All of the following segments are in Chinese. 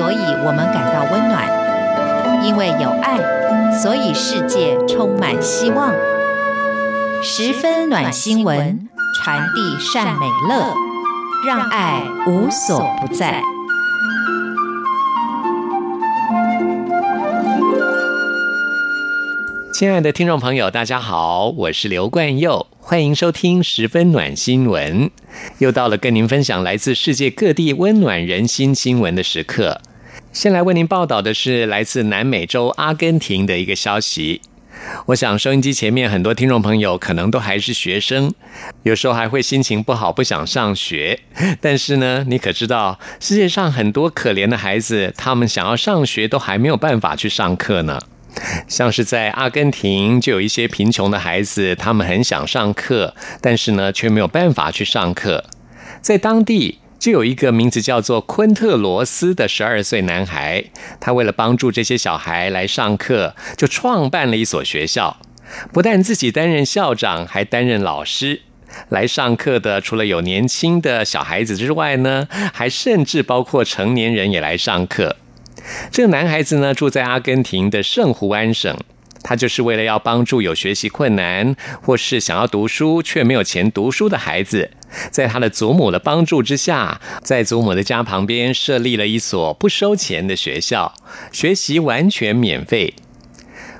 所以我们感到温暖；因为有爱，所以世界充满希望。十分暖新闻，传递善美乐，让爱无所不在。亲爱的听众朋友，大家好，我是刘冠佑，欢迎收听十分暖新闻。又到了跟您分享来自世界各地温暖人心新闻的时刻。先来为您报道的是来自南美洲阿根廷的一个消息。我想收音机前面很多听众朋友可能都还是学生，有时候还会心情不好，不想上学。但是呢，你可知道世界上很多可怜的孩子，他们想要上学都还没有办法去上课呢？像是在阿根廷，就有一些贫穷的孩子，他们很想上课，但是呢，却没有办法去上课。在当地，就有一个名字叫做昆特罗斯的十二岁男孩，他为了帮助这些小孩来上课，就创办了一所学校。不但自己担任校长，还担任老师。来上课的，除了有年轻的小孩子之外呢，还甚至包括成年人也来上课。这个男孩子呢，住在阿根廷的圣胡安省。他就是为了要帮助有学习困难或是想要读书却没有钱读书的孩子，在他的祖母的帮助之下，在祖母的家旁边设立了一所不收钱的学校，学习完全免费。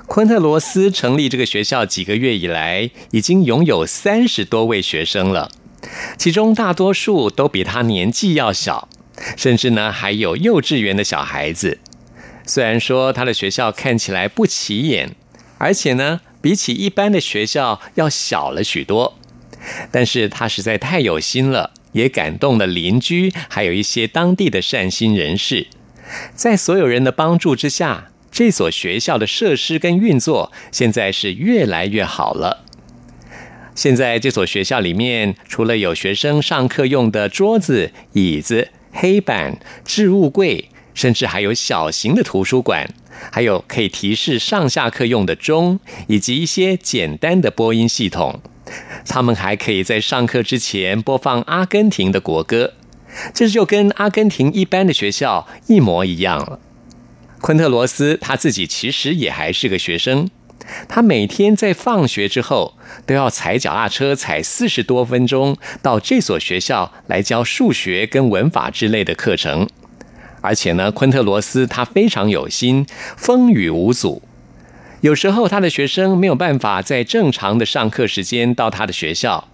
昆特罗斯成立这个学校几个月以来，已经拥有三十多位学生了，其中大多数都比他年纪要小。甚至呢，还有幼稚园的小孩子。虽然说他的学校看起来不起眼，而且呢，比起一般的学校要小了许多，但是他实在太有心了，也感动了邻居，还有一些当地的善心人士。在所有人的帮助之下，这所学校的设施跟运作现在是越来越好了。现在这所学校里面，除了有学生上课用的桌子、椅子。黑板、置物柜，甚至还有小型的图书馆，还有可以提示上下课用的钟，以及一些简单的播音系统。他们还可以在上课之前播放阿根廷的国歌，这就跟阿根廷一般的学校一模一样了。昆特罗斯他自己其实也还是个学生。他每天在放学之后都要踩脚踏车踩四十多分钟到这所学校来教数学跟文法之类的课程，而且呢，昆特罗斯他非常有心，风雨无阻。有时候他的学生没有办法在正常的上课时间到他的学校，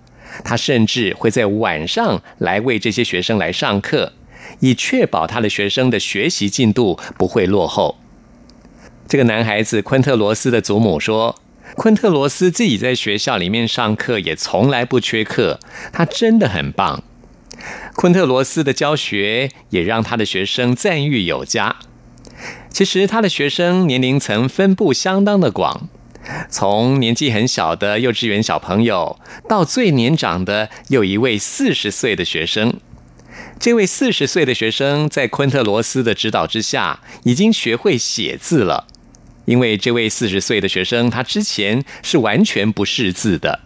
他甚至会在晚上来为这些学生来上课，以确保他的学生的学习进度不会落后。这个男孩子昆特罗斯的祖母说：“昆特罗斯自己在学校里面上课也从来不缺课，他真的很棒。昆特罗斯的教学也让他的学生赞誉有加。其实他的学生年龄层分布相当的广，从年纪很小的幼稚园小朋友，到最年长的有一位四十岁的学生。这位四十岁的学生在昆特罗斯的指导之下，已经学会写字了。”因为这位四十岁的学生，他之前是完全不识字的。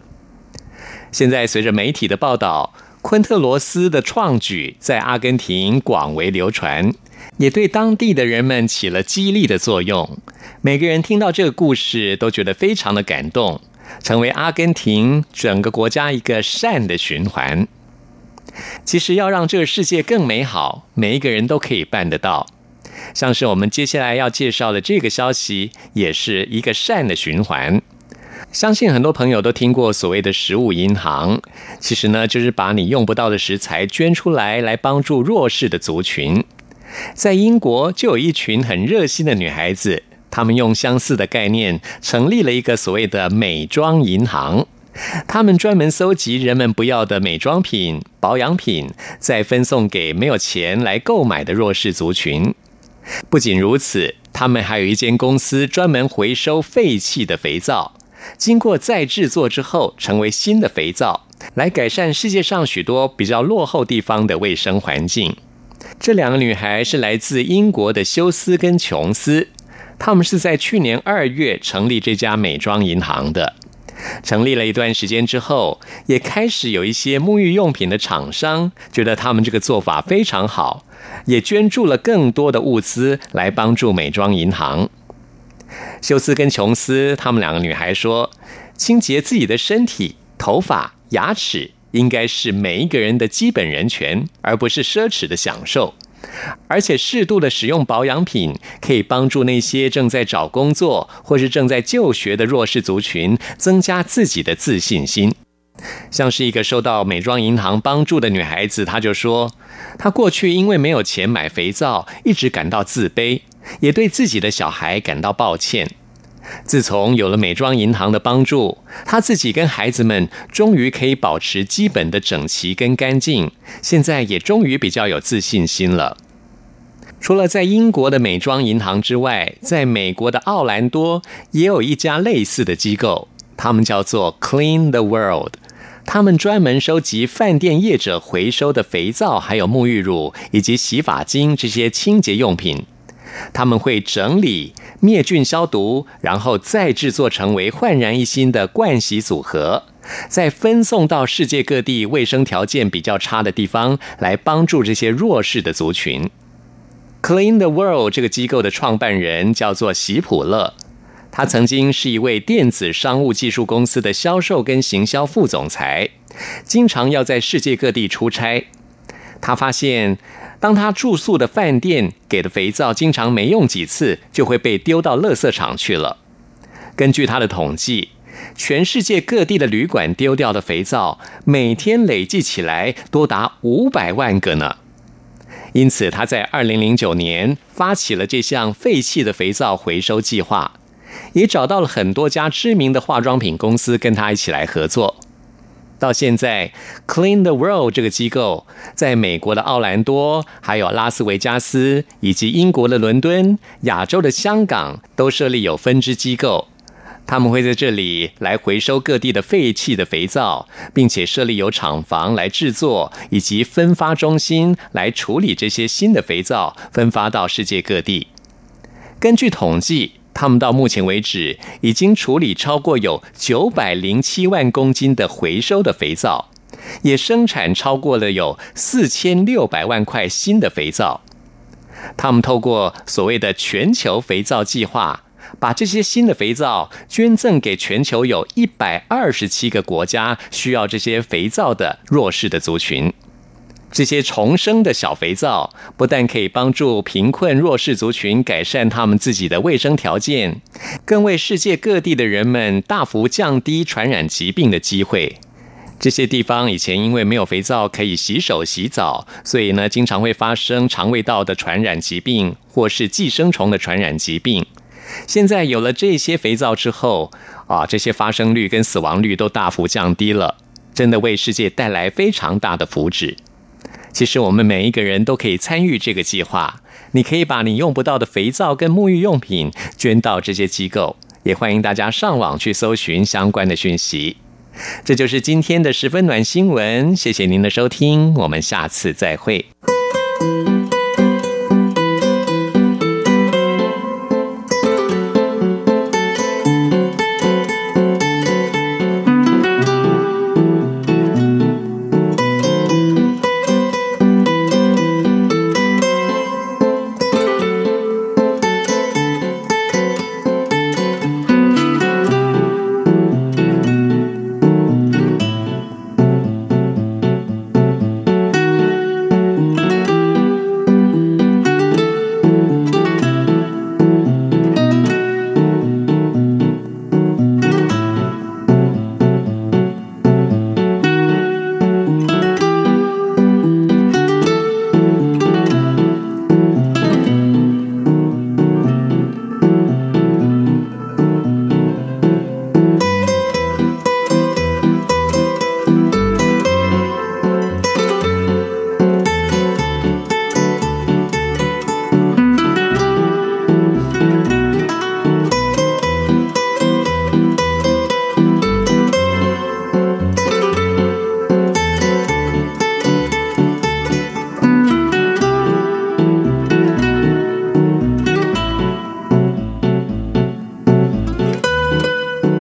现在随着媒体的报道，昆特罗斯的创举在阿根廷广为流传，也对当地的人们起了激励的作用。每个人听到这个故事，都觉得非常的感动，成为阿根廷整个国家一个善的循环。其实要让这个世界更美好，每一个人都可以办得到。像是我们接下来要介绍的这个消息，也是一个善的循环。相信很多朋友都听过所谓的食物银行，其实呢，就是把你用不到的食材捐出来，来帮助弱势的族群。在英国就有一群很热心的女孩子，她们用相似的概念成立了一个所谓的美妆银行。她们专门搜集人们不要的美妆品、保养品，再分送给没有钱来购买的弱势族群。不仅如此，他们还有一间公司专门回收废弃的肥皂，经过再制作之后，成为新的肥皂，来改善世界上许多比较落后地方的卫生环境。这两个女孩是来自英国的休斯跟琼斯，她们是在去年二月成立这家美妆银行的。成立了一段时间之后，也开始有一些沐浴用品的厂商觉得他们这个做法非常好，也捐助了更多的物资来帮助美妆银行。休斯跟琼斯他们两个女孩说：“清洁自己的身体、头发、牙齿，应该是每一个人的基本人权，而不是奢侈的享受。”而且适度的使用保养品，可以帮助那些正在找工作或是正在就学的弱势族群增加自己的自信心。像是一个受到美妆银行帮助的女孩子，她就说，她过去因为没有钱买肥皂，一直感到自卑，也对自己的小孩感到抱歉。自从有了美妆银行的帮助，她自己跟孩子们终于可以保持基本的整齐跟干净，现在也终于比较有自信心了。除了在英国的美妆银行之外，在美国的奥兰多也有一家类似的机构，他们叫做 Clean the World，他们专门收集饭店业者回收的肥皂、还有沐浴乳以及洗发精这些清洁用品。他们会整理、灭菌、消毒，然后再制作成为焕然一新的盥洗组合，再分送到世界各地卫生条件比较差的地方，来帮助这些弱势的族群。Clean the World 这个机构的创办人叫做席普勒，他曾经是一位电子商务技术公司的销售跟行销副总裁，经常要在世界各地出差。他发现，当他住宿的饭店给的肥皂经常没用几次，就会被丢到垃圾场去了。根据他的统计，全世界各地的旅馆丢掉的肥皂，每天累计起来多达五百万个呢。因此，他在二零零九年发起了这项废弃的肥皂回收计划，也找到了很多家知名的化妆品公司跟他一起来合作。到现在，Clean the World 这个机构在美国的奥兰多、还有拉斯维加斯，以及英国的伦敦、亚洲的香港，都设立有分支机构。他们会在这里来回收各地的废弃的肥皂，并且设立有厂房来制作，以及分发中心来处理这些新的肥皂，分发到世界各地。根据统计。他们到目前为止已经处理超过有九百零七万公斤的回收的肥皂，也生产超过了有四千六百万块新的肥皂。他们透过所谓的全球肥皂计划，把这些新的肥皂捐赠给全球有一百二十七个国家需要这些肥皂的弱势的族群。这些重生的小肥皂，不但可以帮助贫困弱势族群改善他们自己的卫生条件，更为世界各地的人们大幅降低传染疾病的机会。这些地方以前因为没有肥皂可以洗手洗澡，所以呢，经常会发生肠胃道的传染疾病或是寄生虫的传染疾病。现在有了这些肥皂之后，啊，这些发生率跟死亡率都大幅降低了，真的为世界带来非常大的福祉。其实我们每一个人都可以参与这个计划。你可以把你用不到的肥皂跟沐浴用品捐到这些机构，也欢迎大家上网去搜寻相关的讯息。这就是今天的十分暖新闻，谢谢您的收听，我们下次再会。